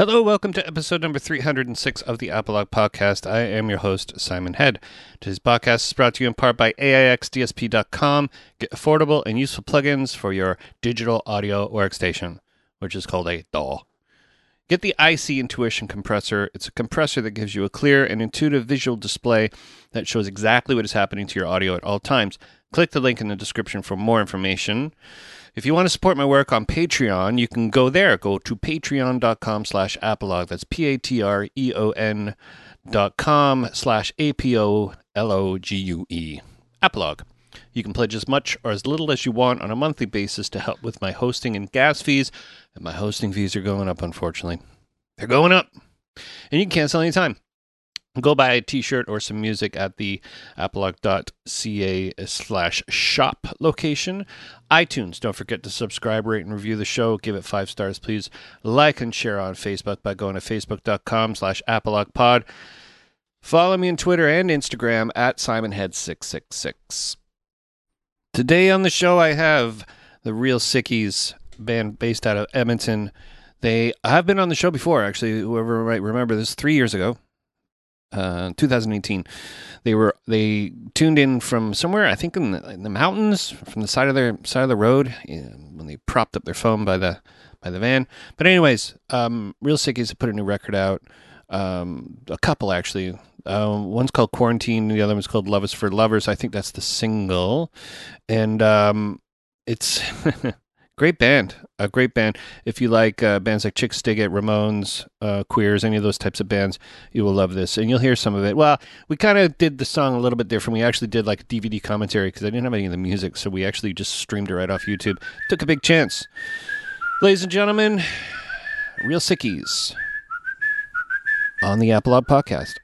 Hello, welcome to episode number 306 of the Apologue Podcast. I am your host, Simon Head. Today's podcast is brought to you in part by AIXDSP.com. Get affordable and useful plugins for your digital audio workstation, which is called a DAW. Get the IC Intuition compressor. It's a compressor that gives you a clear and intuitive visual display that shows exactly what is happening to your audio at all times. Click the link in the description for more information. If you want to support my work on Patreon, you can go there. Go to patreon.com slash apologue. That's P-A-T-R-E-O-N dot com slash A-P-O-L-O-G-U-E. Apologue. You can pledge as much or as little as you want on a monthly basis to help with my hosting and gas fees. And my hosting fees are going up, unfortunately. They're going up. And you can cancel anytime. Go buy a t-shirt or some music at the apologue.ca slash shop location. iTunes, don't forget to subscribe, rate, and review the show. Give it five stars, please. Like and share on Facebook by going to facebook.com slash apologuepod. Follow me on Twitter and Instagram at simonhead666. Today on the show, I have the Real Sickies band based out of Edmonton. They have been on the show before, actually. Whoever might remember this, three years ago uh, 2018. They were they tuned in from somewhere, I think in the, in the mountains, from the side of their side of the road when they propped up their phone by the by the van. But anyways, um, Real Sickies put a new record out. Um, a couple actually. Um, one's called Quarantine. The other one's called Love Is for Lovers. I think that's the single, and um, it's great band, a great band. If you like uh, bands like Chixdiggit, Ramones, uh, Queers, any of those types of bands, you will love this, and you'll hear some of it. Well, we kind of did the song a little bit different. We actually did like a DVD commentary because I didn't have any of the music, so we actually just streamed it right off YouTube. Took a big chance, ladies and gentlemen. Real sickies on the Apologue podcast.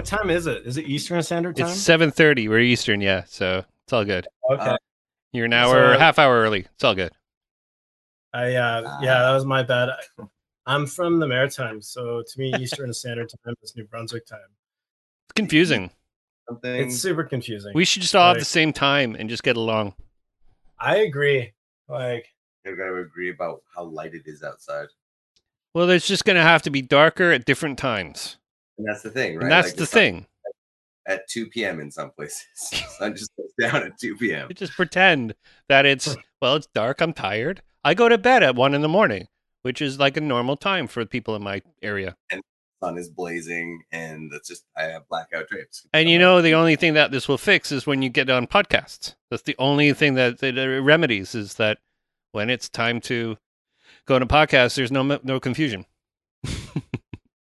What time is it? Is it Eastern Standard Time? It's seven thirty. We're Eastern, yeah. So it's all good. okay. You're an hour, So- half hour early. It's all good. I uh, yeah, that was my bad. I- I'm from the Maritimes, so to me, Eastern Standard Time is New Brunswick time. It's confusing. something. It's super confusing. We should just all have the same time and just get along. I agree. Like, We've got to agree about how light it is outside, Well, it's just going to have to be darker at different times. And that's the thing, right? And that's Like, the thing. At 2 p.m. in some places, sun just goes down at 2 p.m. You just pretend that it's, well, it's dark. I'm tired. I go to bed at one in the morning, which is like a normal time for people in my area. And the sun is blazing, and that's just I have blackout drapes. And you know, the only thing that this will fix is when you get on podcasts. That's the only thing that it remedies is that when it's time to go on a podcast, there's no no confusion.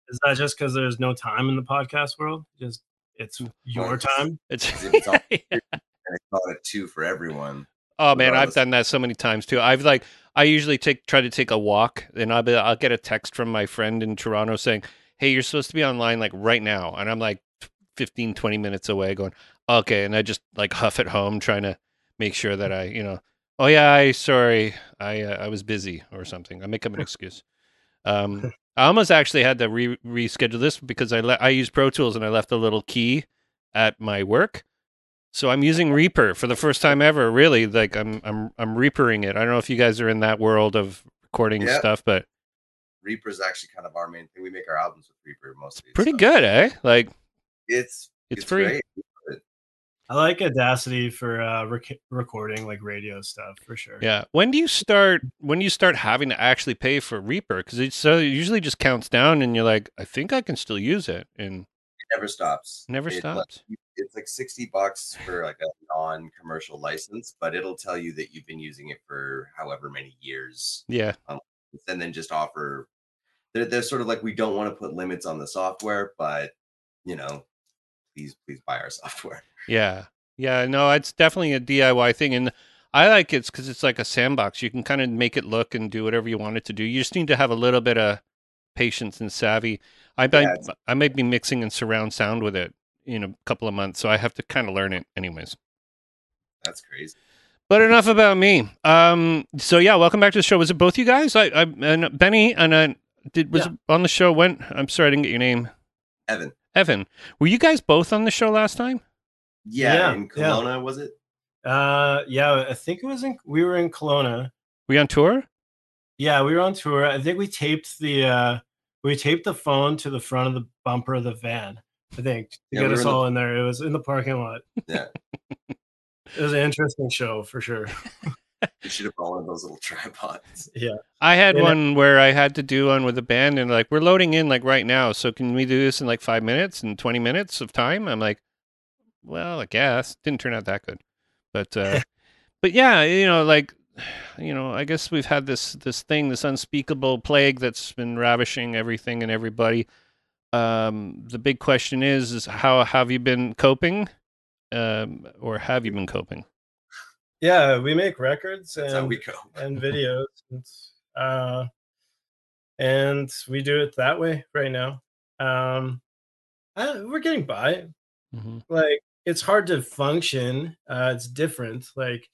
is that just because there's no time in the podcast world? Just it's your Well, time. It's If it's all- and I call it two for everyone. oh man, I've done that so many times too. I've like I usually take try to take a walk, and I'll be, I'll get a text from my friend in Toronto saying, "Hey, you're supposed to be online like right now," and I'm like 15, 20 minutes away, going, "Okay," and I just like huff at home trying to make sure that I, you know, oh yeah, I sorry, I uh, I was busy or something. I make up an excuse. Um, I almost actually had to re- reschedule this because I le- I use Pro Tools and I left a little key at my work. So I'm using Reaper for the first time ever. Really, like I'm I'm I'm Reapering it. I don't know if you guys are in that world of recording Yeah. stuff, but Reaper is actually kind of our main thing. We make our albums with Reaper mostly. pretty so good, eh? Like It's it's, free. great. I like Audacity for uh, rec- recording like radio stuff for sure. Yeah. When do you start? When do you start having to actually pay for Reaper? Because it so it usually just counts down, and you're like, I think I can still use it, and It never stops. never It, like, stops. it's like 60 bucks for like a non-commercial license, but it'll tell you that you've been using it for however many years. Yeah. and then just offer they're, they're sort of like we don't want to put limits on the software but you know please please buy our software Yeah. Yeah, no, it's definitely a DIY thing and I like it because it's like a sandbox. You can kind of make it look and do whatever you want it to do. You just need to have a little bit of patience and savvy. I might, Yeah, I might be mixing and surround sound with it in a couple of months, so I have to kind of learn it anyways. That's crazy. But enough about me. Um, so yeah, welcome back to the show. Was it both you guys? I, I and Benny and uh, did was Yeah. on the show. When I'm sorry, I didn't get your name. Evan. Evan, were you guys both on the show last time? Yeah, Yeah, in yeah. Kelowna, was it? Uh, yeah, I think it was in. We were in Kelowna. We on tour? Yeah, we were on tour. I think we taped the uh we taped the phone to the front of the bumper of the van. I think to Yeah, get we us were in the- all in there. It was in the parking lot. Yeah. It was an interesting show for sure. You should have brought one of those little tripods. Yeah. I had Yeah. one where I had to do one with a band, and like we're loading in like right now. So can we do this in like five minutes and twenty minutes of time? I'm like, well, I guess didn't turn out that good, but uh, but yeah, you know, like you know, I guess we've had this this thing, this unspeakable plague that's been ravishing everything and everybody. Um, the big question is, is how have you been coping, um, or have you been coping? Yeah, we make records That's how and we go. and videos. And, uh, and we do it that way right now. Um, uh, we're getting by. Mm-hmm. Like it's hard to function. Uh, it's different. Like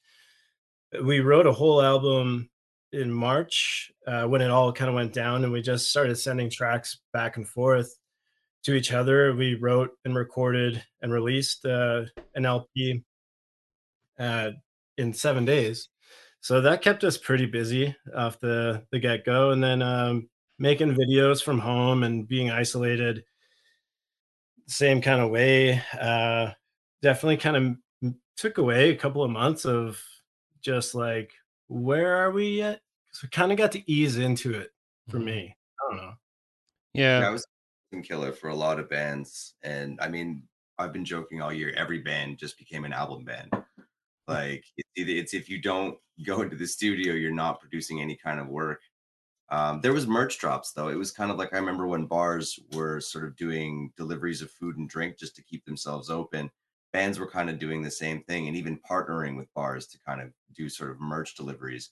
we wrote a whole album in March uh, when it all kind of went down, and we just started sending tracks back and forth to each other. We wrote and recorded and released uh, an LP uh, in seven days. So that kept us pretty busy off the the get go, and then um, making videos from home and being isolated, same kind of way. Uh, definitely kind of took away a couple of months of just like where are we yet? Because we kind of got to ease into it for Mhm. me. I don't know. Yeah. Yeah, I was a killer for a lot of bands, and I mean, I've been joking all year. Every band just became an album band. Like it's, it's if you don't go into the studio, you're not producing any kind of work. Um, there was merch drops though. It was kind of like I remember when bars were sort of doing deliveries of food and drink just to keep themselves open. Bands were kind of doing the same thing, and even partnering with bars to kind of do sort of merch deliveries.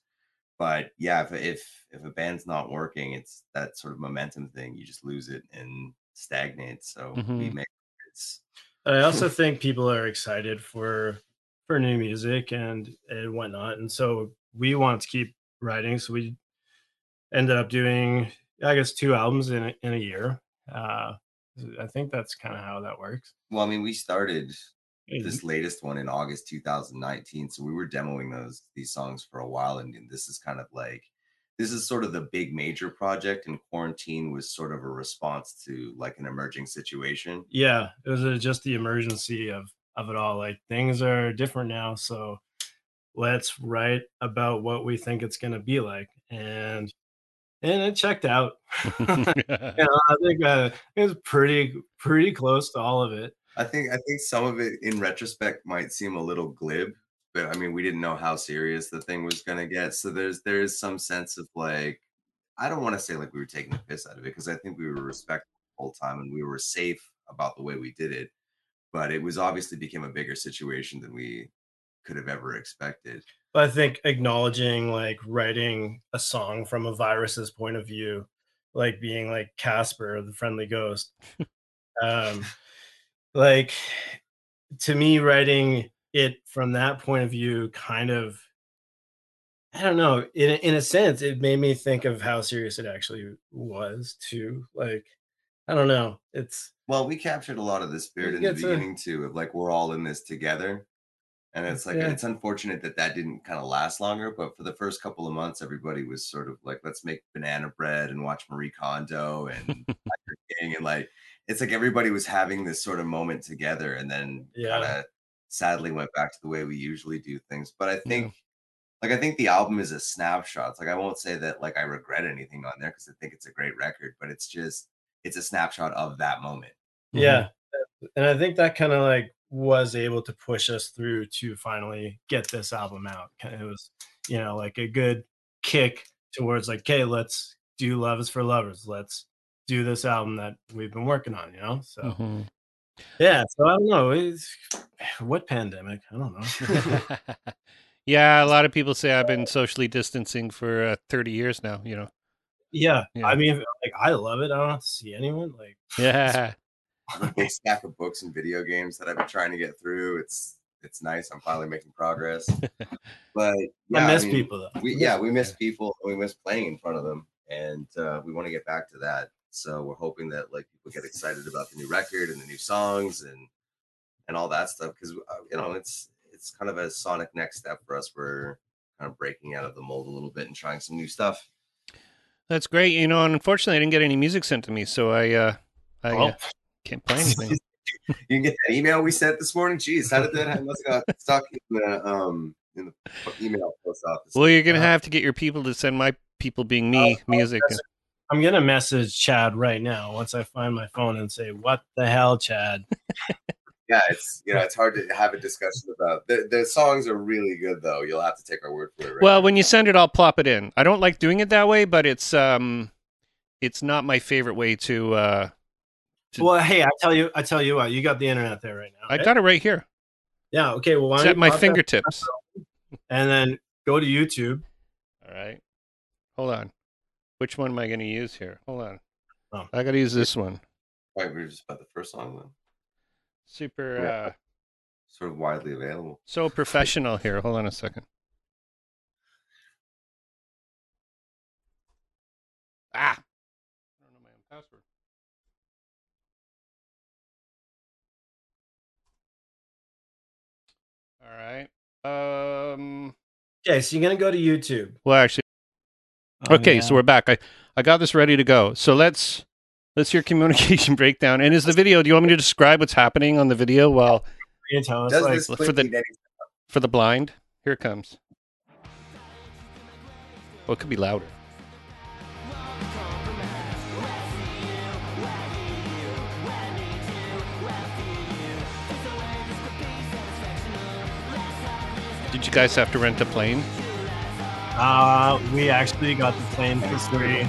But yeah, if if if a band's not working, it's that sort of momentum thing. You just lose it and stagnate. So we Mhm. make it's I also think people are excited for for new music and and whatnot, and so we want to keep writing. So we ended up doing, I guess, two albums in a, in a year. Uh, I think that's kind of how that works. well, I mean, we started Mm-hmm. this latest one in August 2019. So we were demoing those these songs for a while, and, and this is kind of like this is sort of the big major project, and quarantine was sort of a response to like an emerging situation. Yeah, it was uh, just the emergency of of it all. Like things are different now, so let's write about what we think it's going to be like, and and it checked out. yeah. Yeah, I think uh, it was pretty pretty close to all of it. I think I think some of it in retrospect might seem a little glib, but I mean we didn't know how serious the thing was gonna get. So there's there is some sense of like I don't want to say like we were taking the piss out of it because I think we were respectful the whole time and we were safe about the way we did it. But it was obviously became a bigger situation than we could have ever expected. But I think acknowledging like writing a song from a virus's point of view, like being like Casper, the friendly ghost. um, like to me, writing it from that point of view kind of I don't know. In a- in a sense, it made me think of how serious it actually was too. Like, I don't know. It's Well, we captured a lot of the spirit in the beginning too, of like we're all in this together. And it's like Yeah. it's unfortunate that that didn't kind of last longer, but for the first couple of months, everybody was sort of like, let's make banana bread and watch Marie Kondo and King, and like it's like everybody was having this sort of moment together, and then Yeah. kind of sadly went back to the way we usually do things. But I think, like, I think the album is a snapshot. It's like I won't say that like I regret anything on there because I think it's a great record, but it's just it's a snapshot of that moment. yeah. And i think that kind of like was able to push us through to finally get this album out. It was you know like a good kick towards like okay let's do love is for lovers. Let's do this album that we've been working on you know? So Mhm. yeah so i don't know it's, what pandemic? I don't know. Yeah, a lot of people say I've been socially distancing for uh, 30 years now, you know. Yeah. Yeah. I mean, like I love it. I don't see anyone. Like Yeah. a big stack of books and video games that I've been trying to get through. It's it's nice. I'm finally making progress. But yeah, I miss mean, people though. We yeah, we miss people. and We miss playing in front of them, and uh, we want to get back to that. So we're hoping that like people get excited about the new record and the new songs and and all that stuff because uh, you know it's it's kind of a sonic next step for us. We're kind of breaking out of the mold a little bit and trying some new stuff. That's great. You know, and unfortunately, I didn't get any music sent to me, so I uh, I uh, can't play anything. you can get that email we sent this morning. Jeez, how did that? I must have got stuck in the um in the email post office. well, you're gonna Uh, have to get your people to send my people, being me, I'll- I'll music. message- I'm gonna message Chad right now once I find my phone and say, "What the hell, Chad?" yeah, it's you know it's hard to have a discussion about the the songs are really good though. You'll have to take our word for it. Right? Well, when you send it, I'll plop it in. I don't like doing it that way, but it's um, it's not my favorite way to. uh To- Well, hey, I tell you, I tell you what, you got the internet there right now. I got it right here. Yeah. Okay. Well, why It's don't at my fingertips. and then go to YouTube. All right. Hold on. Which one am I going to use here? Hold on. Oh. I got to use this one. right, we were just about the first song then. Super. Yeah. uh Sort of widely available. So professional here. Hold on a second. Ah. I don't know my own password. All right. Um. Okay, so you're gonna go to YouTube. Well, actually, Oh, okay. yeah. So we're back. I I got this ready to go. So let's let's hear communication breakdown. And is the video? Do you want me to describe what's happening on the video? Well, tell us, Does like, this for the- for the blind, here it comes. Well, it could be louder. Did you guys have to rent a plane? uh, we actually got the plane for free.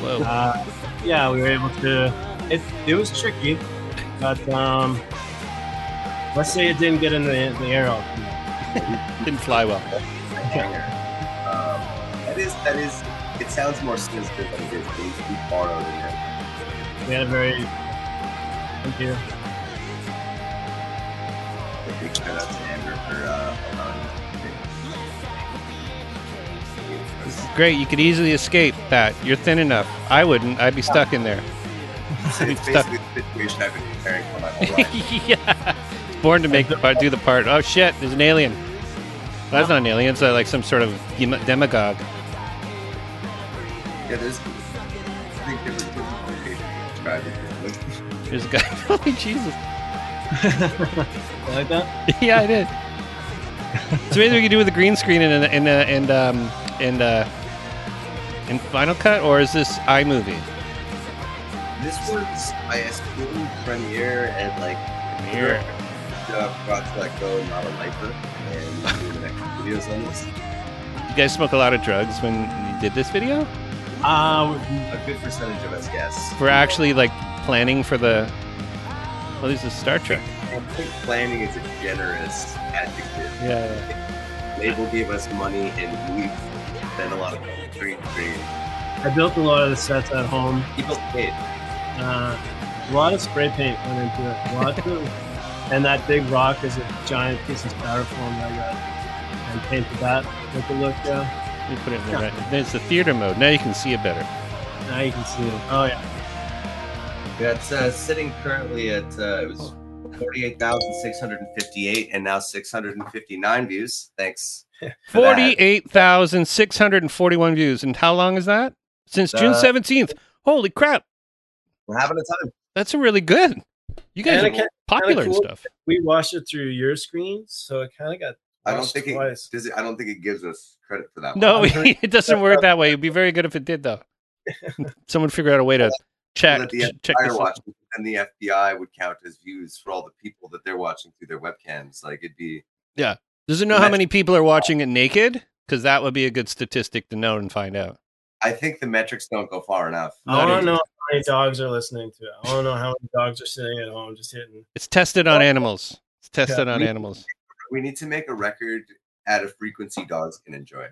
Whoa. Uh, yeah, we were able to. It it was tricky, but um, let's say it didn't get in the, the air all too much. Didn't fly well. Um, that is that is. It sounds more sinister than it is. It needs to be borrowed in there. We had a very thank you. Great. You could easily escape that. You're thin enough. I wouldn't. I'd be stuck in there. to- It's basically the situation I've been preparing for my whole life. yeah. Born to make the part, do the part. Oh shit! There's an alien. That's not an alien. It's uh, like some sort of demagogue. Yeah, there's I think different different to describe it. Like, There's a guy. Holy Jesus! Like that? yeah, I did. so maybe we could do with a green screen and and uh, and um and uh in Final Cut, or is this iMovie? This was I assume premiere and like Premiere. uh, forgot to let go not a lifer and doing the next videos on this. You guys smoke a lot of drugs when you did this video? Uh, A good percentage of us, yes. For actually like planning for the. Well, this is Star Trek. I think planning is a generous adjective. Yeah. Label gave us money and we've spent a lot of green screen. I built a lot of the sets at home. People paid. Uh, a lot of spray paint went into it. Lots of, and that big rock is a giant piece of styrofoam that I got and painted that with the look. Yeah, Let me put it in the right. There's the theater mode. Now you can see it better. now you can see it. Oh yeah, That's uh, sitting currently at uh, it was forty-eight thousand six hundred and fifty-eight, and now six hundred and fifty-nine views. Thanks. For that. Forty-eight thousand six hundred and forty-one views. And how long is that? Since June Uh, seventeenth. Holy crap! We're having a time. That's a really good. You guys And are it ca- popular and stuff. we watched it through your screen, so it kind of got. I don't watched think it does. It, I don't think it gives us credit for that. No, one. it doesn't work that way. It'd be very good if it did, though. Someone figure out a way to check That the check FBI this. are out. watching, and the FBI would count as views for all the people that they're watching through their webcams. Like it'd be Does it know how many people are watching it naked? Because that would be a good statistic to know and find out. I think the metrics don't go far enough. I want Not to know how many dogs are listening to it. I want to know how many dogs are sitting at home just hitting. It's tested on animals. It's tested Yeah. on We- animals. We need to make a record at a frequency dogs can enjoy.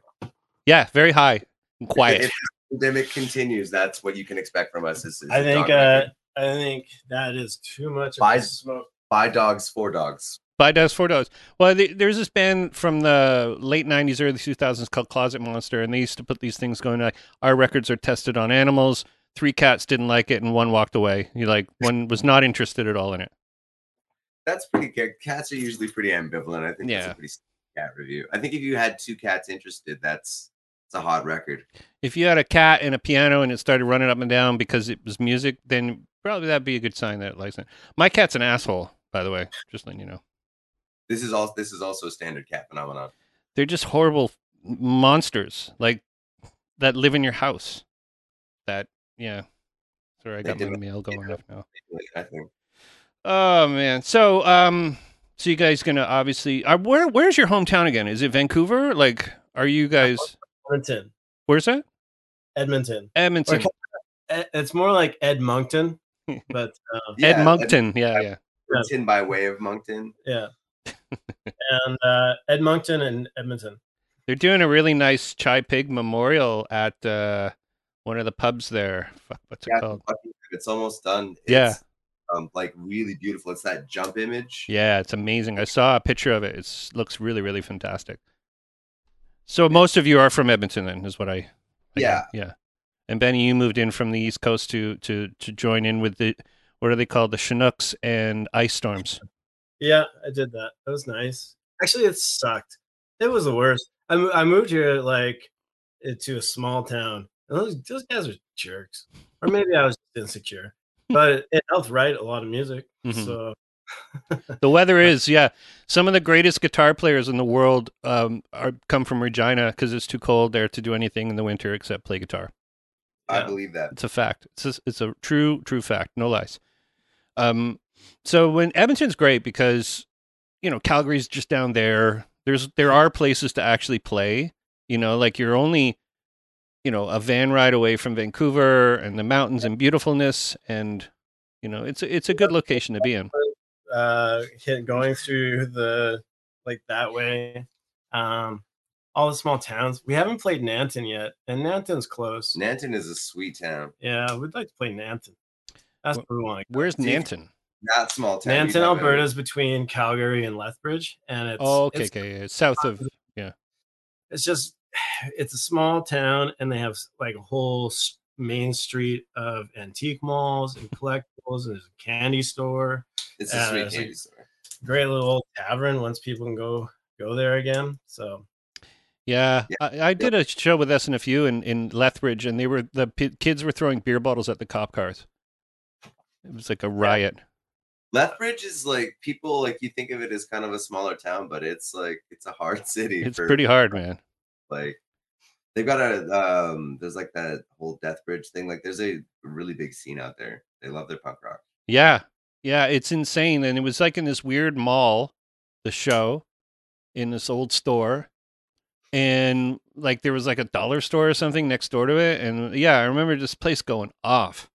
Yeah, very high and quiet. If the pandemic continues, that's what you can expect from us. Is, is I a think uh. I think that is too much of Buy- a smoke. five dogs, four dogs. Five dogs, four dogs. Well, the, there's this band from the late '90s, early 2000s called Closet Monster, and they used to put these things going like, "Our records are tested on animals." Three cats didn't like it, and one walked away. You like one was not interested at all in it. That's pretty good. Cats are usually pretty ambivalent. I think that's Yeah. a pretty cat review. I think if you had two cats interested, that's it's a hot record. If you had a cat and a piano and it started running up and down because it was music, then probably that'd be a good sign that it likes it. My cat's an asshole, by the way. Just letting you know. This is also this is also a standard cat phenomenon. They're just horrible monsters, like that live in your house. That yeah. Sorry, I got my mail going off now. I think Oh man. So um so you guys gonna obviously uh, where where's your hometown again? Is it Vancouver? Like are you guys Edmonton, where's that? Edmonton. Edmonton. Ed- It's more like Ed Moncton, but um, Yeah, Ed Moncton. Yeah, yeah. Edmonton by way of Moncton. yeah. And uh, Ed Moncton and Edmonton. They're doing a really nice Chi Pig memorial at uh one of the pubs there. Fuck, what's it Yeah, called? it's almost done. Yeah. It's, um, like really beautiful. It's that jump image. Yeah, it's amazing. I saw a picture of it. It looks really, really fantastic. So most of you are from Edmonton, then, is what I. I Yeah. get. yeah. And Benny, you moved in from the East Coast to to to join in with the what are they called, the Chinooks and Ice Storms. Yeah, I did that. That was nice. Actually, it sucked. It was the worst. I, I moved here like to a small town. And those, those guys are jerks. Or maybe I was just insecure. But it, it helped write a lot of music. Mhm. So The weather is, yeah. Some of the greatest guitar players in the world um, are come from Regina because it's too cold there to do anything in the winter except play guitar. I Yeah. believe that. It's a fact. It's a, it's a true true fact. No lies. Um, so when Edmonton's great because you know Calgary's just down there. There's there are places to actually play. You know, like you're only you know a van ride away from Vancouver and the mountains and beautifulness, and you know it's a, it's a good location to be in. uh hit going through the like that way. Um all the small towns. We haven't played Nanton yet, and Nanton's close. Nanton is a sweet town. Yeah, we'd like to play Nanton. That's Wh- where we want to go. Where's See, Nanton? Not small town. Nanton, you have a- Alberta is between Calgary and Lethbridge, and it's Oh, okay, it's, okay, yeah, south of yeah. it's just it's a small town, and they have like a whole main street of antique malls and collectibles, and there's a candy store, It's a sweet it's like- candy store. great little old tavern. Once people can go go there again, so Yeah, Yeah. I, I did a show with SNFU in, in Lethbridge, and they were the p- kids were throwing beer bottles at the cop cars. It was like a riot. Lethbridge is like people like you think of it as kind of a smaller town, but it's like it's a hard city. It's for- pretty hard, man. Like they've got a um there's like that whole Deathbridge thing. Like there's a really big scene out there. They love their punk rock. Yeah, yeah, it's insane, and it was like in this weird mall, the show, in this old store, and like there was like a dollar store or something next door to it, and yeah, I remember this place going off,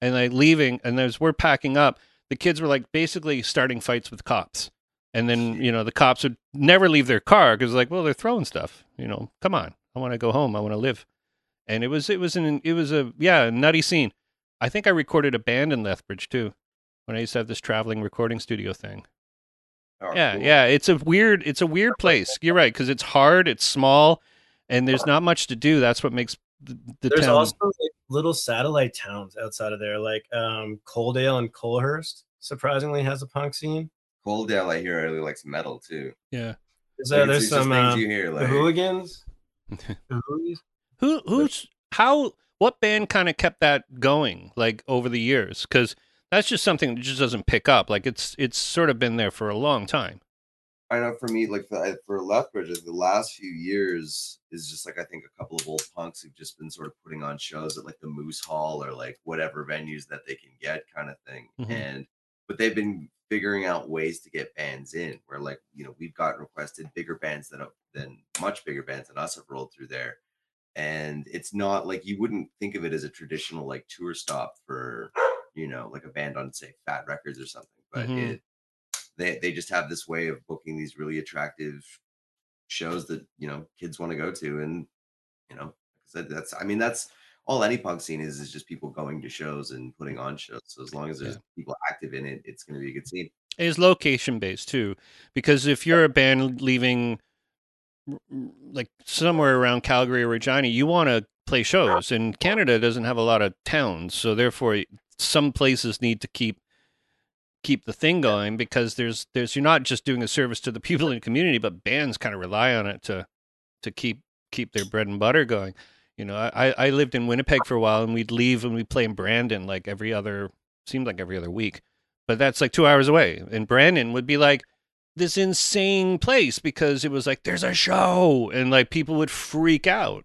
and like leaving, and there's we're packing up, the kids were like basically starting fights with cops, and then you know the cops would never leave their car because like, well, they're throwing stuff, you know, come on, I want to go home, I want to live, and it was it was an it was a yeah a nutty scene. I think I recorded a band in Lethbridge too when I used to have this traveling recording studio thing. Oh, yeah, cool. yeah, it's a weird it's a weird place. You're right because it's hard, it's small, and there's not much to do. That's what makes the, the there's town. also little satellite towns outside of there, like um Coaldale and Coalhurst. Surprisingly, has a punk scene. Coaldale, I hear really likes metal too. yeah. There's, Like, there's some things uh, you hear like hooligans. The Hoolies? Who who's how what band kind of kept that going like over the years? Because that's just something that just doesn't pick up. Like it's it's sort of been there for a long time. I know for me, like for, for Lethbridge, the last few years is just like I think a couple of old punks who've just been sort of putting on shows at like the Moose Hall or like whatever venues that they can get, kind of thing. Mhm. And but they've been figuring out ways to get bands in. Where like you know we've gotten requested bigger bands than than much bigger bands than us have rolled through there, and it's not like you wouldn't think of it as a traditional like tour stop for you know like a band on say Fat Records or something, but Mhm. it they they just have this way of booking these really attractive shows that you know kids want to go to, and you know, that's I mean that's all any punk scene is is just people going to shows and putting on shows. So as long as there's Yeah. people active in it, it's going to be a good scene. is location based too because if you're a band leaving like somewhere around calgary or regina you want to play shows and canada doesn't have a lot of towns so therefore some places need to keep keep the thing going because there's there's you're not just doing a service to the people in the community but bands kind of rely on it to to keep keep their bread and butter going you know i i lived in winnipeg for a while and we'd leave and we'd play in brandon like every other seemed like every other week but that's like two hours away. And Brandon would be like this insane place because it was like there's a show, and like people would freak out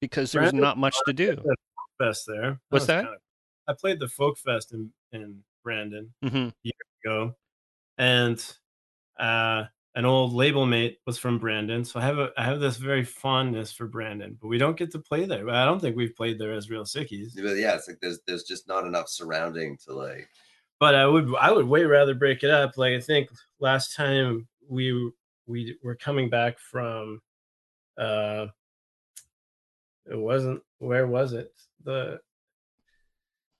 because there was Brandon's not much to do. Fest there. What's that? kinda- I played the folk fest in in Brandon hmm ago, and uh, an old label mate was from Brandon, so I have a I have this very fondness for Brandon, but we don't get to play there. I don't think we've played there as real sickies. But yeah, it's like there's there's just not enough surrounding to like. but I would I would way rather break it up. Like I think last time we we were coming back from uh it wasn't where was it? The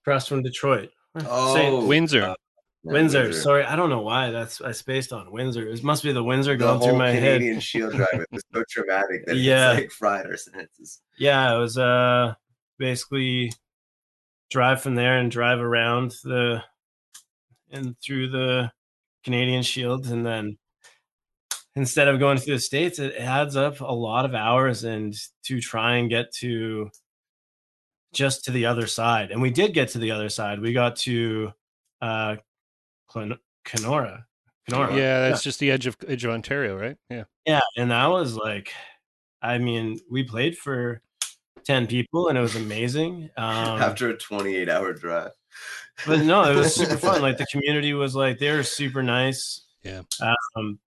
across from Detroit. Oh, Windsor. uh, yeah, Windsor. Sorry, I don't know why that's I spaced on Windsor. It must be the Windsor The going through my Canadian head. Shield drive it was so traumatic that Yeah. it's like fried our senses. Yeah, it was uh basically drive from there and drive around the and through the Canadian Shield and then instead of going through the states it adds up a lot of hours and to try and get to just to the other side and we did get to the other side we got to uh Clen- Kenora Kenora Yeah, that's just the edge of edge of Ontario, right? Yeah. yeah, and that was like, I mean, we played for ten people, and it was amazing. Um, After a 28 hour drive. but no, it was super fun. Like the community was like they were super nice. Yeah. Um,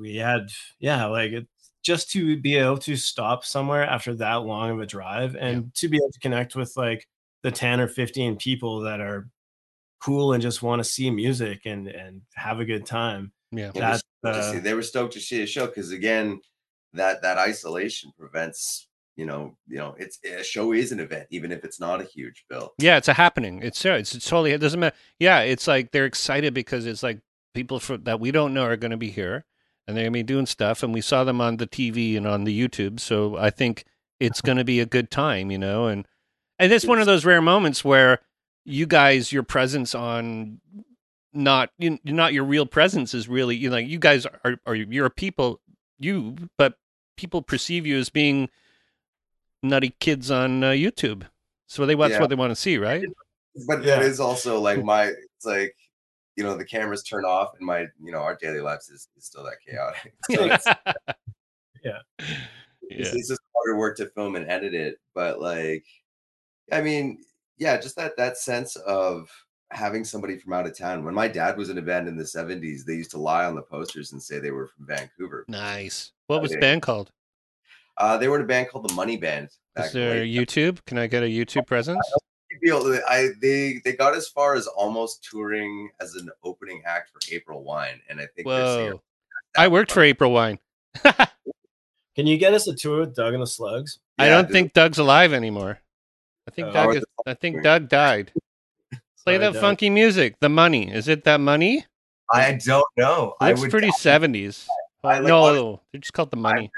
we had yeah, like it, just to be able to stop somewhere after that long of a drive, and to be able to connect with like the ten or fifteen people that are cool and just want to see music and and have a good time. Yeah. They were That's, stoked to uh, see- they were stoked to see a show because again, that that isolation prevents. You know, you know, it's a show is an event, even if it's not a huge bill. Yeah, it's a happening. It's yeah, it's, it's totally. It doesn't matter. Yeah, it's like they're excited because it's like people for, that we don't know are going to be here, and they're going to be doing stuff, and we saw them on the TV and on the YouTube. So I think it's going to be a good time, you know, and and it's one of those rare moments where you guys, your presence on not you, not your real presence is really you know you guys are are you're a people you but people perceive you as being nutty kids on uh, YouTube. So they that's Yeah. what they want to see, right? But Yeah. that is also like my. It's like you know the cameras turn off, and my you know our daily lives is, is still that chaotic. So it's, Yeah. it's, yeah. it's just harder work to film and edit it. But like, I mean, yeah, just that that sense of having somebody from out of town. When my dad was in a band in the '70s, they used to lie on the posters and say they were from Vancouver. Nice. What was the band called? Uh, they were in a band called the Money Band. Is back in the there late YouTube? Can I get a YouTube presence? Feel that I they they got as far as almost touring as an opening act for April Wine, and I think Whoa. I worked for April Wine. Can you get us a tour with Doug and the Slugs? Yeah, don't dude. think Doug's alive anymore. I think Oh. Doug is, the I think Doug died. Play Sorry, that Doug. funky music. The money. Is it that money? I don't know. It I looks would pretty seventies. I like no, honest- they're just called the money.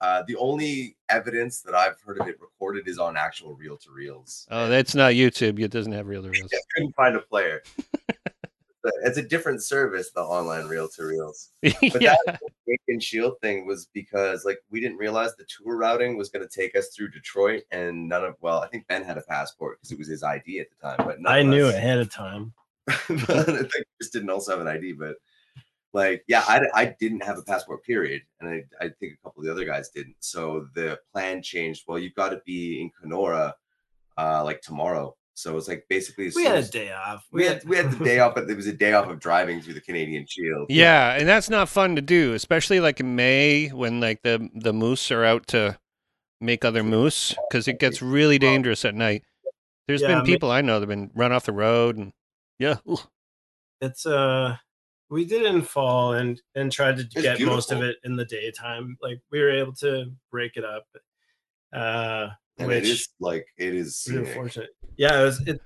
It up. Uh, the only evidence that I've heard of it recorded is on actual reel to reels. Oh, that's not YouTube. It doesn't have real to reels. I couldn't find a player. It's a different service, the online reel to reels. But yeah. that Wake and Shield thing was because like we didn't realize the tour routing was going to take us through Detroit, and none of well, I think Ben had a passport because it was his ID at the time, but I knew us- ahead of time. but I think Chris didn't also have an ID, but like, yeah, I, I didn't have a passport, period. And I, I think a couple of the other guys didn't. So the plan changed. Well, you've got to be in Kenora uh, like tomorrow. So it's like basically, We had a day off. we had, we had the day off, but it was a day off of driving through the Canadian Shield. Yeah, and that's not fun to do, especially like in May when like the the moose are out to make other moose because it gets really dangerous at night. There's Yeah, been people I know that've been run off the road and yeah, It's uh we did it in fall and and tried to It's get most of it in the daytime. Like we were able to break it up. Uh And which it is like it is really scenic. fortunate. Yeah, it was it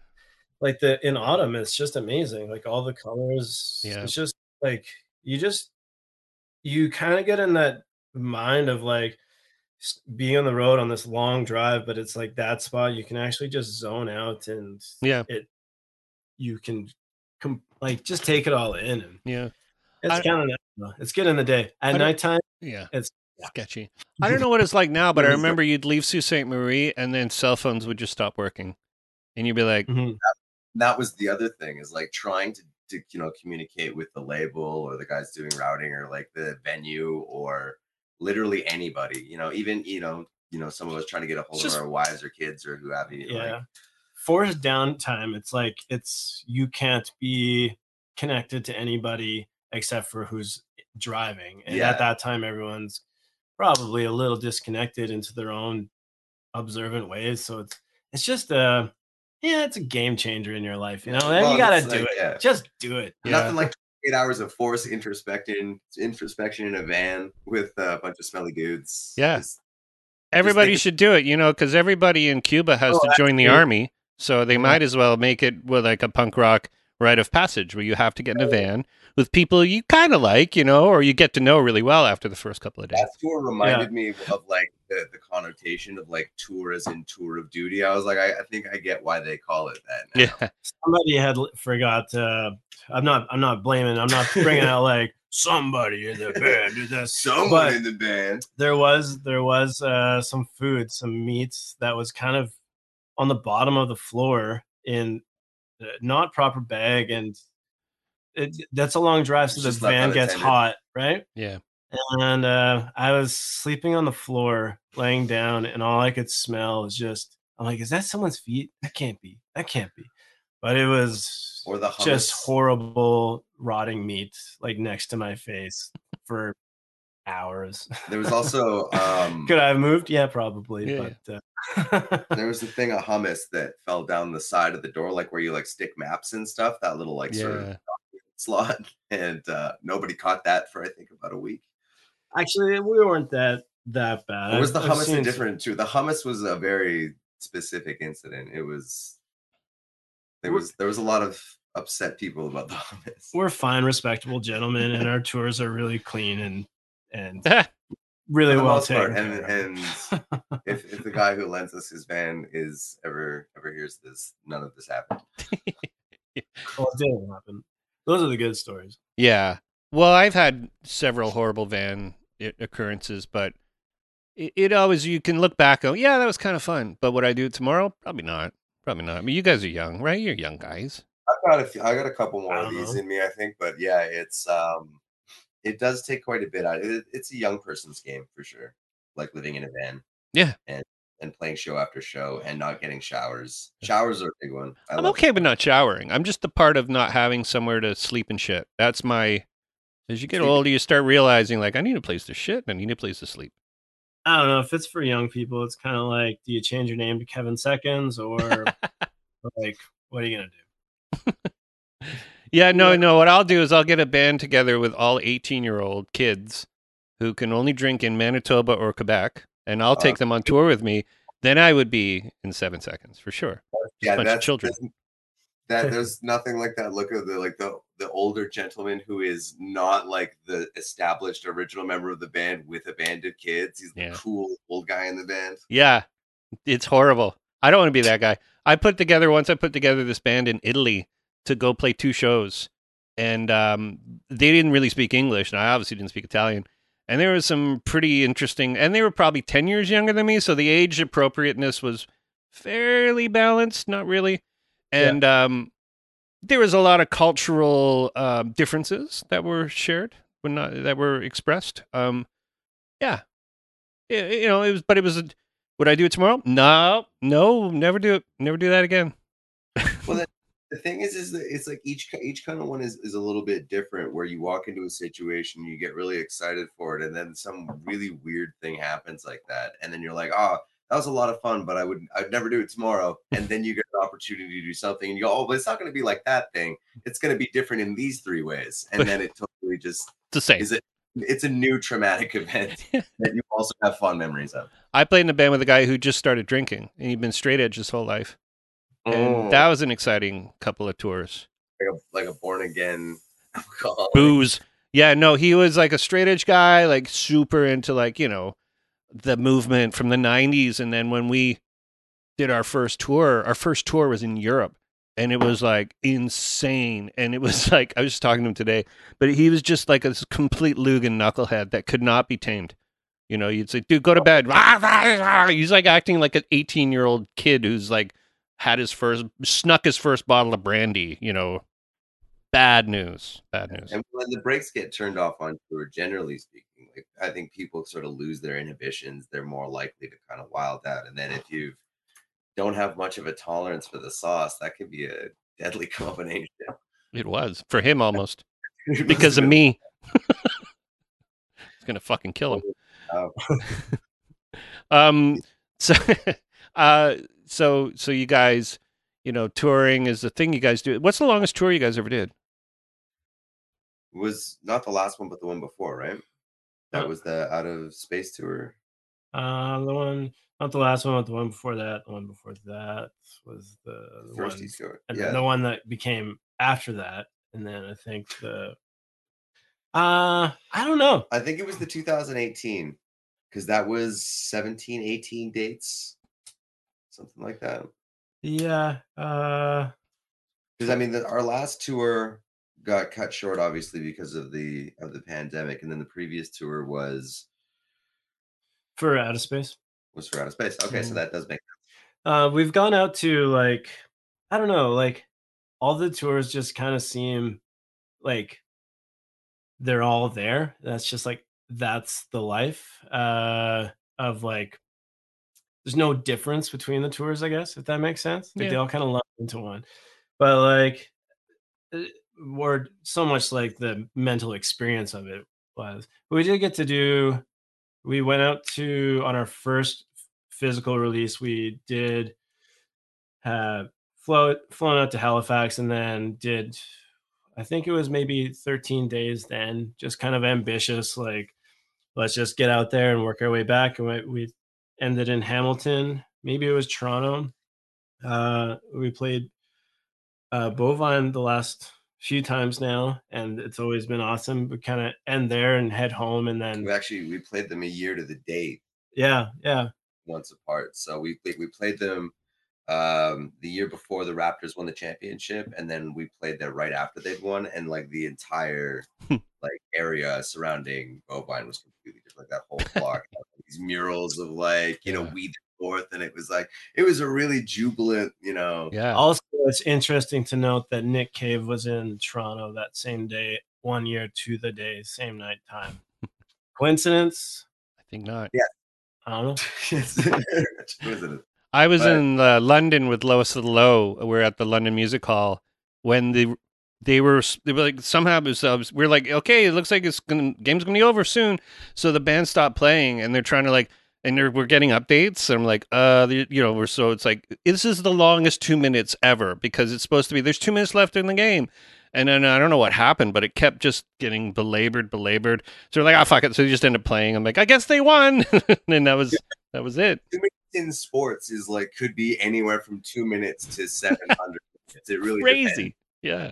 like the in autumn it's just amazing. Like all the colors. Yeah. It's just like you just you kind of get in that mind of like s- being on the road on this long drive, but it's like that spot you can actually just zone out and Yeah. it you can com- like just take it all in and Yeah. it's I- kind of it's good in the day. At don't- nighttime, Yeah. it's yeah. sketchy. I don't know what it's like now, but I What is it? remember you'd leave Sault Ste. Marie and then cell phones would just stop working. And you'd be like, Mhm. that was the other thing is like trying to, to you know communicate with the label or the guys doing routing or like the venue or literally anybody you know even you know you know some of us trying to get a hold just- of our wives or kids or who have you yeah like, forced downtime it's like it's you can't be connected to anybody except for who's driving and Yeah. at that time everyone's probably a little disconnected into their own observant ways so it's it's just a yeah it's a game changer in your life you know Well, you gotta do like, it yeah. just do it Yeah. nothing like eight hours of forced introspection introspection in a van with a bunch of smelly dudes Yeah. Everybody think- should do it, you know, because everybody in Cuba has Oh, to join the absolutely. army. So they Yeah. might as well make it with like a punk rock rite of passage where you have to get in a van with people you kind of like, you know, or you get to know really well after the first couple of days. that tour reminded me of like the, the connotation of like tour as in tour of duty i was like I, I think i get why they call it that now. Yeah. somebody had l- forgot uh i'm not i'm not blaming i'm not bringing out like somebody in the band did this someone But- in the band there was there was uh some food some meats that was kind of on the bottom of the floor in uh, not proper bag and it, that's a long drive so It's the van gets hot right Yeah. and uh i was sleeping on the floor laying down and all i could smell was just i'm like is that someone's feet that can't be that can't be but it was or the hummus. just horrible rotting meat like next to my face for hours there was also um could I have moved? Yeah, probably. Yeah. But uh, there was a thing of hummus that fell down the side of the door like where you like stick maps and stuff that little like sort of slot and uh nobody caught that for i think about a week. Actually, we weren't that that bad. or was the I've- I've hummus seen- different too? The hummus was a very specific incident. It was there was there was a lot of upset people about the hummus. We're fine, respectable gentlemen, and our tours are really clean and and really well most part, taken. and care of. and if, if the guy who lends us his van is ever ever hears this none of this happened well, it didn't happen. Those are the good stories. Yeah. Well, I've had several horrible van occurrences, but it, it always you can look back Oh, yeah, that was kind of fun. But would I do it tomorrow? Probably not. Probably not. I mean, you guys are young, right? You're young guys. I've got a few, I got a couple more of these know. in me, I think, but yeah, it's um, it does take quite a bit out. It, it's a young person's game for sure. Like living in a van, Yeah. and and playing show after show and not getting showers. Showers are a big one. I I'm love- okay with not showering. I'm just the part of not having somewhere to sleep and shit. That's my. As you get Sleep- older, you start realizing like I need a place to shit and I need a place to sleep. I don't know if it's for young people. It's kind of like, do you change your name to Kevin Seconds or like, what are you gonna do? Yeah, no, Yeah. no. What I'll do is I'll get a band together with all 18 year old kids who can only drink in Manitoba or Quebec, and I'll take Uh, them on tour with me. Then I would be in seven seconds for sure. yeah, bunch of that's children. that's- That there's nothing like that look of the like the the older gentleman who is not like the established original member of the band with a band of kids. He's Yeah. the cool old guy in the band. Yeah, it's horrible. I don't want to be that guy. I put together once. I put together this band in Italy to go play two shows, and um, they didn't really speak English, and I obviously didn't speak Italian. And there was some pretty interesting, and they were probably ten years younger than me, so the age appropriateness was fairly balanced. Not really, and um, there was a lot of cultural uh, differences that were shared, when not that were expressed. Um, yeah, Yeah, you know, it was, but it was. A, would I do it tomorrow? No, no, never do it. Never do that again. The thing is is that it's like each each kind of one is, is a little bit different where you walk into a situation you get really excited for it and then some really weird thing happens like that and then you're like oh that was a lot of fun but i would i'd never do it tomorrow and then you get the opportunity to do something and you go oh but it's not going to be like that thing it's going to be different in these three ways, and then it totally just the same. is it. It's a new traumatic event that you also have fond memories of. I played in a band with a guy who just started drinking, and he'd been straight edge his whole life, and Oh, that was an exciting couple of tours. like a, like a born again alcoholic. Booze. Yeah, no, he was like a straight edge guy, like super into like you know the movement from the '90s, and then when we did our first tour, our first tour was in Europe. And it was like insane. And it was like, I was just talking to him today, but he was just like a complete Lugan knucklehead that could not be tamed. You know, you'd say, dude, go to oh. bed. He's like acting like an 18 year old kid who's like had his first, snuck his first bottle of brandy, you know. Bad news. Bad news. And when the brakes get turned off on tour, generally speaking, like I think people sort of lose their inhibitions. They're more likely to kind of wild out. And then if you don't have much of a tolerance for the sauce, that could be a deadly combination. It was for him almost because of me. it's going to fucking kill him. Oh. Um, so, uh, so, so you guys, you know, touring is the thing you guys do. What's the longest tour you guys ever did? was not the last one, but the one before, right? That Oh. was the out of space tour. Um, the one, not the last one, but the one before that. The one before that was the, the First one, tour. and Yeah. the one that became after that. And then I think the, uh, I don't know. I think it was the 2018 because that was 17, 18 dates, something like that. Yeah. Uh, Because I mean, the, our last tour got cut short, obviously, because of the of the pandemic, and then the previous tour was for outer space. was for outer space. Okay, so that does make Uh, we've gone out to like, I don't know, like all the tours just kind of seem like they're all there. That's just like that's the life uh, of like. There's no difference between the tours, I guess, if that makes sense. Like Yeah. they all kind of lump into one, but like, eh, or so much like the mental experience of it was. But we did get to do. We went out to on our first physical release. We did have flown flown out to Halifax and then did I think it was maybe 13 days then, just kind of ambitious, like let's just get out there and work our way back. And we, we ended in Hamilton, maybe it was Toronto. Uh, we played uh, Bovine the last few times now, and it's always been awesome. We kind of end there and head home, and then we actually we played them a year to the date yeah, yeah, once apart. So we played we played them um the year before the Raptors won the championship, and then we played there right after they'd won, and like the entire like area surrounding Bovine was completely different. Like that whole block, had these murals of like you know Yeah. we the fourth, and it was like it was a really jubilant, you know. Yeah. Also, it's interesting to note that Nick Cave was in Toronto that same day, one year to the day, same night time. Coincidence? I think not. Yeah I don't know. Wasn't? I was But- in uh, London with Lowest of the Low. We're at the London Music Hall when the they were they were like somehow it was, uh, we're like okay it looks like it's gonna game's gonna be over soon so the band stopped playing and they're trying to like and they're, we're getting updates and I'm like uh you know we're so it's like this is the longest two minutes ever because it's supposed to be there's two minutes left in the game and then I don't know what happened but it kept just getting belabored belabored so we're like oh fuck it so they just ended up playing I'm like I guess they won and that was that was it Two minutes in sports is like could be anywhere from two minutes to seven hundred. minutes. It really crazy. depends. Yeah.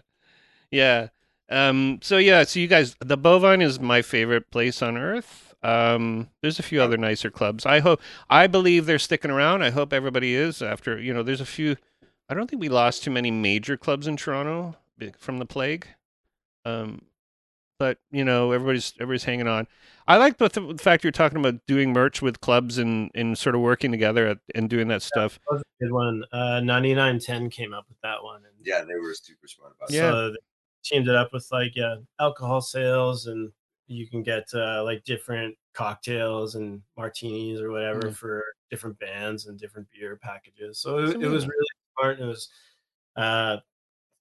Yeah. Um, so yeah, so you guys the bovine is my favorite place on earth. Um, there's a few other nicer clubs. I hope I believe they're sticking around. I hope everybody is after you know, there's a few I don't think we lost too many major clubs in Toronto from the plague. Um but you know, everybody's everybody's hanging on. I like the, the fact you're talking about doing merch with clubs and, and sort of working together at, and doing that stuff. That was a good one. Uh, 9910 came up with that one. And Yeah, they were super smart about it. Yeah. So they teamed it up with like yeah, alcohol sales, and you can get uh, like different cocktails and martinis or whatever Mhm. for different bands and different beer packages. So it, it was really smart. And it was uh,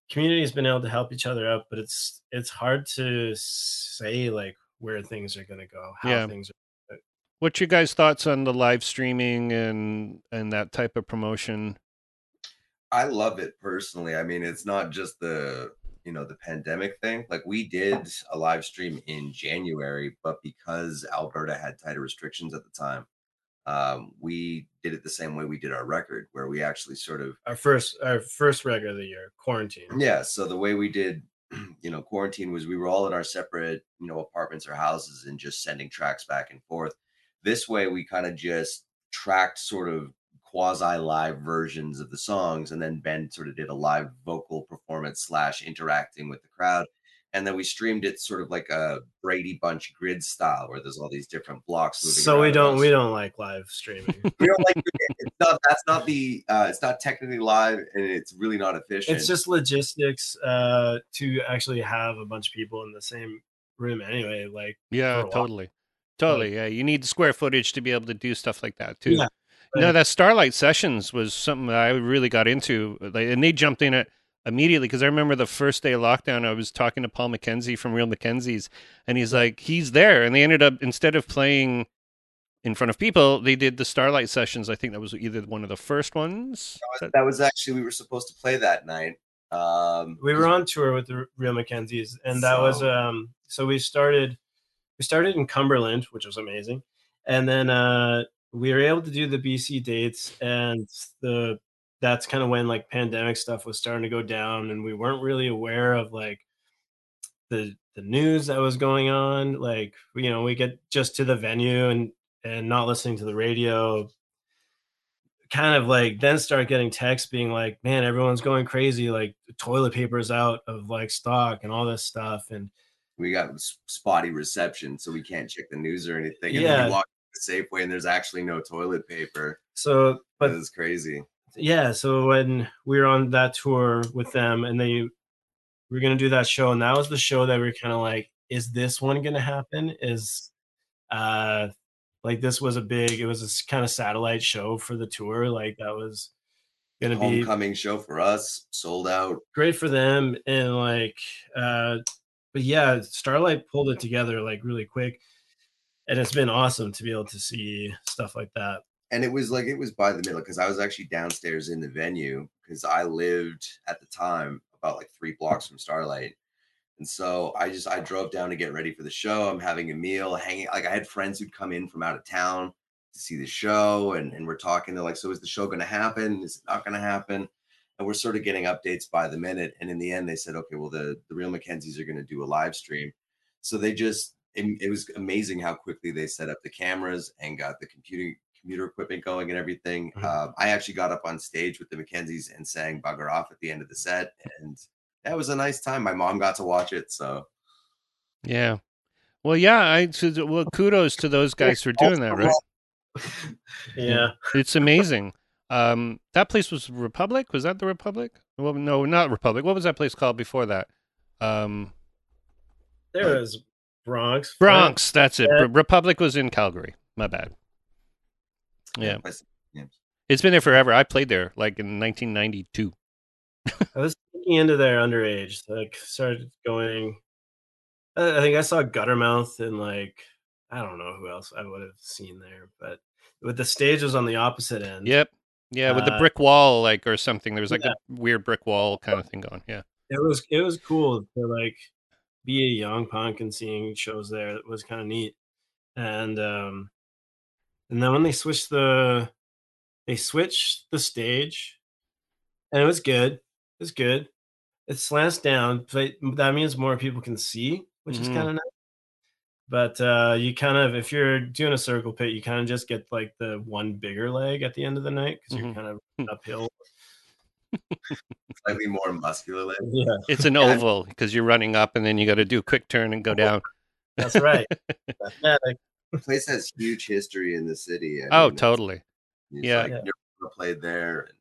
community has been able to help each other out, but it's it's hard to say like where things are going to go, how Yeah. things are. What's your guys' thoughts on the live streaming and and that type of promotion? I love it personally. I mean, it's not just the you know the pandemic thing. Like we did a live stream in January, but because Alberta had tighter restrictions at the time, um, we did it the same way we did our record, where we actually sort of our first our first record of the year, quarantine. yeah. So the way we did, you know, quarantine was we were all in our separate, you know, apartments or houses and just sending tracks back and forth. This way, we kind of just tracked sort of quasi live versions of the songs, and then Ben sort of did a live vocal performance slash interacting with the crowd. And then we streamed it sort of like a Brady Bunch grid style, where there's all these different blocks moving. So we don't we don't like live streaming. we don't like it's not that's not the uh it's not technically live and it's really not efficient it's just logistics uh to actually have a bunch of people in the same room anyway. Like Yeah, for a while. totally. Totally. Yeah. You need square footage to be able to do stuff like that too. Yeah, No, that Starlight Sessions was something that I really got into. Like, and they jumped in it immediately because I remember the first day of lockdown, I was talking to Paul McKenzie from Real McKenzies, and he's like, he's there. And they ended up, instead of playing in front of people, they did the Starlight Sessions. I think that was either one of the first ones. that, that was actually we were supposed to play that night um we were on tour with the Real McKenzies, and that was So- um. So we started, we started in Cumberland, which was amazing, and then uh we were able to do the BC dates, and the that's kind of when like pandemic stuff was starting to go down, and we weren't really aware of like the the news that was going on. Like you know, we get just to the venue and and not listening to the radio kind of like then start getting texts being like, man, everyone's going crazy. Like toilet paper's out of like stock and all this stuff. And we got spotty reception so we can't check the news or anything and then Yeah. you walk to the safeway and there's actually no toilet paper so, but it's crazy yeah, so when we were on that tour with them and they we were going to do that show, and that was the show that we were kind of like, is this one going to happen? Is, uh, like this was a big, it was a kind of satellite show for the tour. Like that was going to be homecoming show for us sold out great for them and like uh but yeah starlight pulled it together like really quick and it's been awesome to be able to see stuff like that and it was like it was by the middle because I was actually downstairs in the venue because I lived at the time about like three blocks from Starlight. And so I just I drove down to get ready for the show. I'm having a meal, hanging like I had friends who'd come in from out of town to see the show and, and we're talking. They're like, so is the show gonna happen? Is it not gonna happen? And we're sort of getting updates by the minute. And in the end, they said, okay, well, the, the real McKenzies are gonna do a live stream. So they just it, it was amazing how quickly they set up the cameras and got the computing computer equipment going and everything. Mhm. Uh, I actually got up on stage with the McKenzies and sang "Bugger Off" at the end of the set, and that was a nice time. My mom got to watch it, so Yeah. Well, yeah. I so- well, kudos to those guys for doing that, right? yeah It's amazing. Um, that place was Republic. Was that the Republic? Well, no, not Republic. What was that place called before that? Um, there was bronx Bronx. That's it. Yeah. Republic was in Calgary. My bad. Yeah. Yeah. It's been there forever. I played there like in 1992. i was looking into there underage like started going i I think i saw guttermouth and like i don't know who else i would have seen there but but the stage was on the opposite end Yep. Yeah, with the Uh, brick wall, like or something. There was like yeah. a weird brick wall kind of thing going. Yeah. it was it was cool to like be a young punk and seeing shows there it was kind of neat. And um and then when they switched the they switched the stage and it was good it was good. It slants down but that means more people can see which is Mhm. kind of nice. But uh you kind of if you're doing a circle pit you kind of just get like the one bigger leg at the end of the night because Mhm. you're kind of uphill slightly more muscular. leg. yeah It's an Yeah. oval because you're running up and then you got to do a quick turn and go down. that's right Mathematic. The place has huge history in the city. I Oh, mean, it's- totally. it's Yeah. like Yeah. Nirvana played there. And,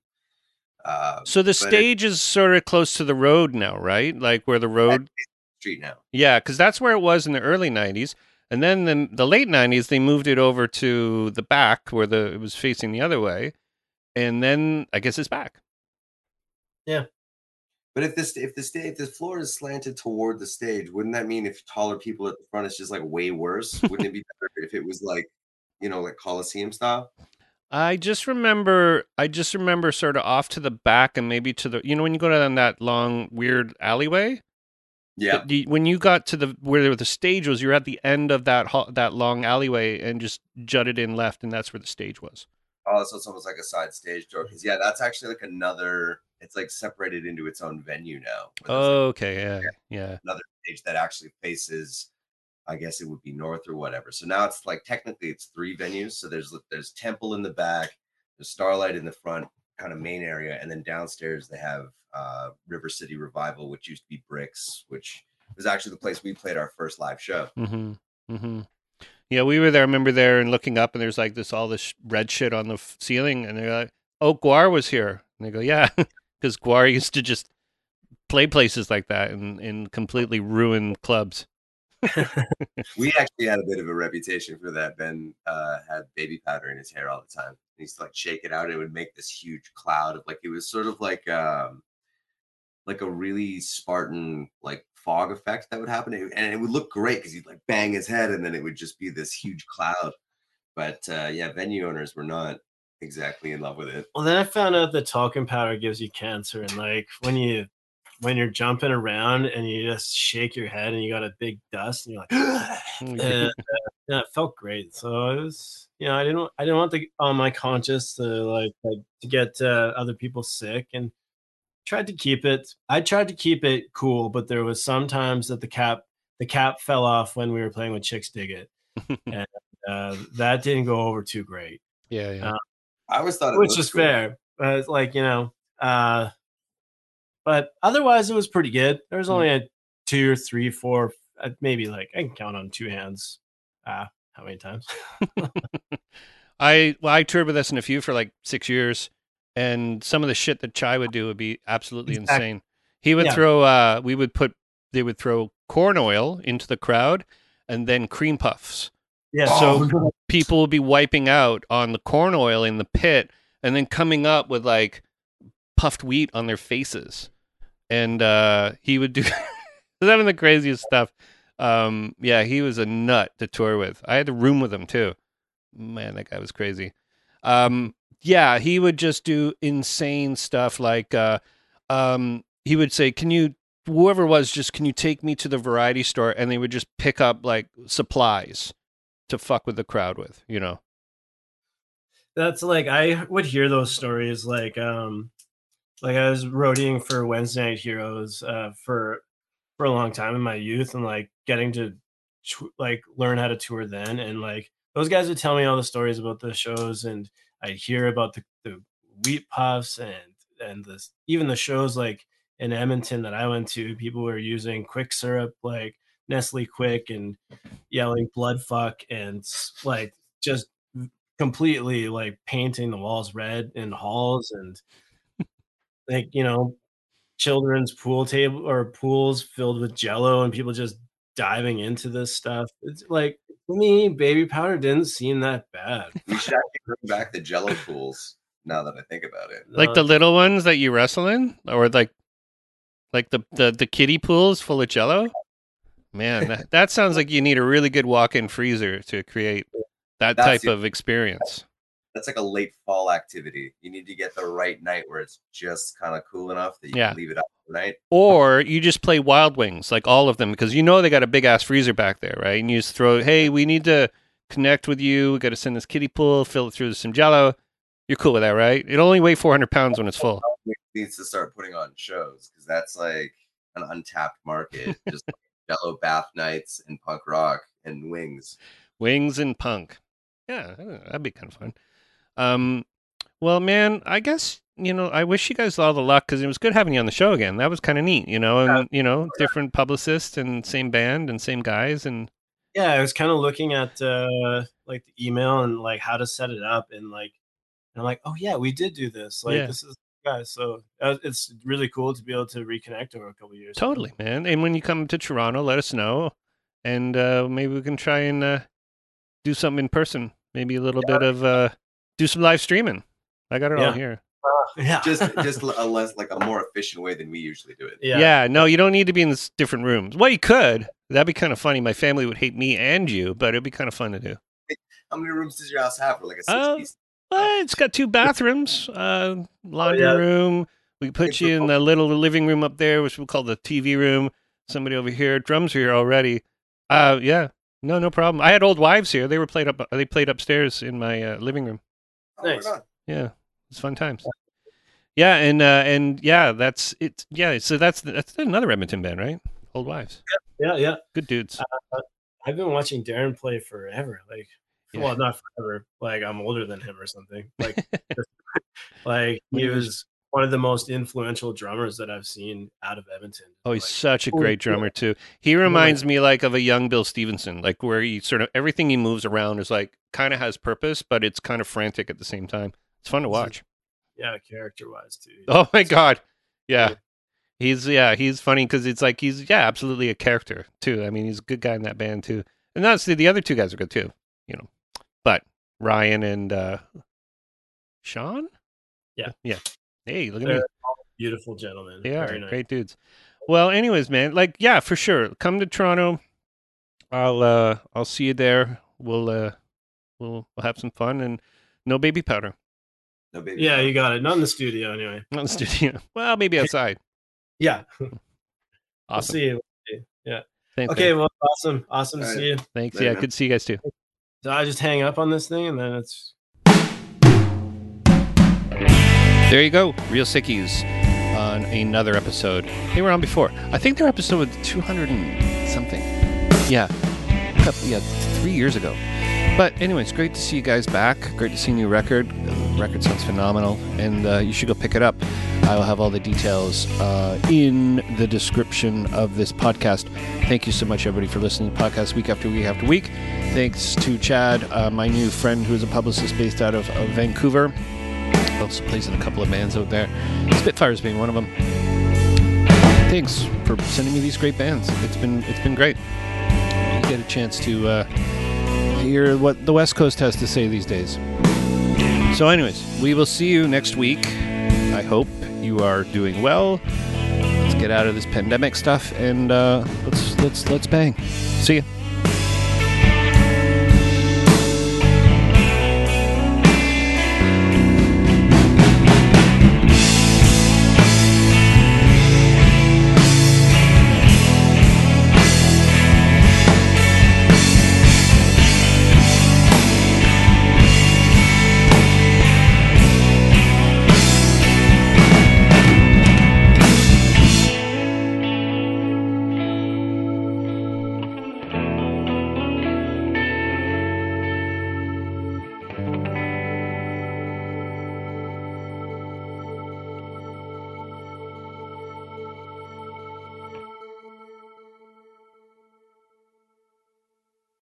uh, So the stage is sort of close to the road now, right? Like where the road street now. Yeah, because that's where it was in the early '90s, and then the the late '90s they moved it over to the back where the it was facing the other way, and then I guess it's back. But if this if the stage if the floor is slanted toward the stage, wouldn't that mean if taller people at the front, it's just like way worse? Wouldn't it be better if it was like, you know, like Coliseum style? I just remember, I just remember sort of off to the back and maybe to the, you know, when you go down that long weird alleyway, Yeah. You- when you got to the where the stage was, you're at the end of that that long alleyway and just jutted in left, and that's where the stage was. Oh, so it's almost like a side stage door. Because yeah, that's actually like another. It's like separated into its own venue now. there's, like, Oh, okay, yeah, yeah. another stage that actually faces. I guess it would be north or whatever. So now it's like technically it's three venues. So there's there's Temple in the back, there's Starlight in the front, kind of main area, and then downstairs they have uh, River City Revival, which used to be Bricks, which was actually the place we played our first live show. Mm-hmm. Mm-hmm. Yeah, we were there. I remember there and looking up, and there's like this all this red shit on the f- ceiling, and they're like, "Oh, GWAR was here," and they go, "Yeah," because GWAR used to just play places like that and in completely ruin clubs. We actually had a bit of a reputation for that. Ben uh, had baby powder in his hair all the time. He used to like shake it out. And it would make this huge cloud of like it was sort of like um like a really Spartan like fog effect that would happen, and it would look great because he'd like bang his head, and then it would just be this huge cloud. But uh, yeah, venue owners were not exactly in love with it. Well, then I found out that talcum powder gives you cancer, and like when you when you're jumping around and you just shake your head and you got a big dust and you're like, and, uh, yeah, it felt great. So it was, you know, I didn't I didn't want the on my conscience to like, like to get uh, other people sick and tried to keep it. I tried to keep it cool, but there was sometimes that the cap the cap fell off when we were playing with Chixdiggit, and uh, that didn't go over too great yeah, yeah. I always thought it which is cool. fair. But it's like you know, uh, but otherwise it was pretty good. There was Mm. only a two or three, four, uh, maybe like I can count on two hands. Uh, how many times? I well, I toured with us in a few for like six years, and some of the shit that Chi would do would be absolutely Exactly. insane. He would Yeah. throw. uh We would put. They would throw corn oil into the crowd, and then cream puffs. Yeah. So- no. People would be wiping out on the corn oil in the pit, and then coming up with like puffed wheat on their faces. And uh he would do was having the craziest stuff. Um, yeah, he was a nut to tour with. I had to room with him too. Man, that guy was crazy. Um, yeah, he would just do insane stuff like uh, um, he would say, "Can you, whoever it was, just can you take me to the variety store?" And they would just pick up like supplies to fuck with the crowd with, you know. that's like I would hear those stories like um like I was roadieing for Wednesday Night Heroes uh for for a long time in my youth and like getting to like learn how to tour then and like those guys would tell me all the stories about the shows and I'd hear about the, the wheat puffs and and this even the shows like in Edmonton that I went to people were using quick syrup like Nestle Quick and yelling blood fuck and like just completely like painting the walls red in halls and like you know children's pool table or pools filled with jello and people just diving into this stuff it's like to me baby powder didn't seem that bad We should actually bring back the Jello pools. Now that I think about it, Like Uh, the little ones that you wrestle in, or like, like the the, the kiddie pools full of Jello. Man, that, that sounds like you need a really good walk-in freezer to create that That's type the- of experience. that's like a late fall activity. You need to get the right night where it's just kind of cool enough that you Yeah. can leave it up overnight. Or you just play Wild Wings, like all of them, because you know they got a big ass freezer back there, right? And you just throw, hey, we need to connect with you. We got to send this kiddie pool, fill it through with some Jello. You're cool with that, right? It only weighs 400 pounds when it's full. needs to start putting on shows because that's like an untapped market. Just Jello bath nights and punk rock and wings. Wings and punk. Yeah, I don't know, that'd be kind of fun. Um, well, man, I guess you know I wish you guys all the luck because it was good having you on the show again. That was kind of neat, you know, and you know, different publicists and same band and same guys and yeah i was kind of looking at uh like the email and like how to set it up and like and i'm like oh yeah we did do this like Yeah. this is guys so uh, it's really cool to be able to reconnect over a couple years totally, man. And when you come to Toronto, let us know, and uh, maybe we can try and uh, do something in person. Maybe a little bit of uh, do some live streaming. I got it all Yeah. here. yeah Just just a less like a more efficient way than we usually do it. yeah Yeah. no, you don't need to be in this different rooms. Well, you could. That'd be kind of funny. My family would hate me and you, but it'd be kind of fun to do. How many rooms does your house have? For like a six Uh, piece? But it's got two bathrooms, uh, laundry yeah. room. We put It's you in the little living room up there, which we call the TV room. somebody over here. Drums are here already. Uh, yeah, no, no problem. I had old wives here. They were played up. They played upstairs in my uh, living room. Oh, Nice. Yeah, it's fun times. Yeah, and uh, and yeah, that's it. Yeah, so that's that's another Edmonton band, right? Old wives, Yeah, yeah. good dudes. I've been watching Darren play forever. Like, Yeah. well, not forever. Like, I'm older than him or something. Like, like he he was- was one of the most influential drummers that I've seen out of Edmonton. Oh, he's Like, such a oh, great yeah. drummer too. He reminds me like of a young Bill Stevenson, like where he sort of everything he moves around is like kind of has purpose, but it's kind of frantic at the same time. It's fun to watch. yeah, character wise too. Oh my god, yeah. Yeah. He's yeah, he's funny because it's like he's yeah, absolutely a character too. I mean, he's a good guy in that band too, and that's the, the other two guys are good too, you know. But Ryan and uh Sean, Yeah. yeah. Hey, look at me. They're all beautiful gentlemen. They are Very nice. great dudes. Well, anyways, man, like yeah, for sure. Come to Toronto. I'll uh I'll see you there. We'll uh we'll we'll have some fun and no baby powder. No baby. Yeah, you got it. Not in the studio anyway. Not in the studio. Well, maybe outside. Yeah, we'll Awesome. see you. Yeah. Thanks, Okay. man. Well, awesome. Awesome to All right. see you. Thanks. Later, yeah, man. good to see you guys too. So I just hang up on this thing and then it's There you go. Real Sickies on another episode. They were on before. I think they're episode 200 and something. Yeah. Yeah, three years ago. But anyway, it's great to see you guys back. Great to see new record. The record sounds phenomenal, and uh, you should go pick it up. I will have all the details uh, in the description of this podcast. Thank you so much, everybody, for listening to the podcast week after week after week. Thanks to Chad, uh, my new friend who is a publicist based out of, of Vancouver. Also plays in a couple of bands out there. Spitfires being one of them. Thanks for sending me these great bands. It's been it's been great. You get a chance to uh, hear what the West Coast has to say these days. So, anyways, we will see you next week. I hope you are doing well. Let's get out of this pandemic stuff and uh, let's let's let's bang. See ya.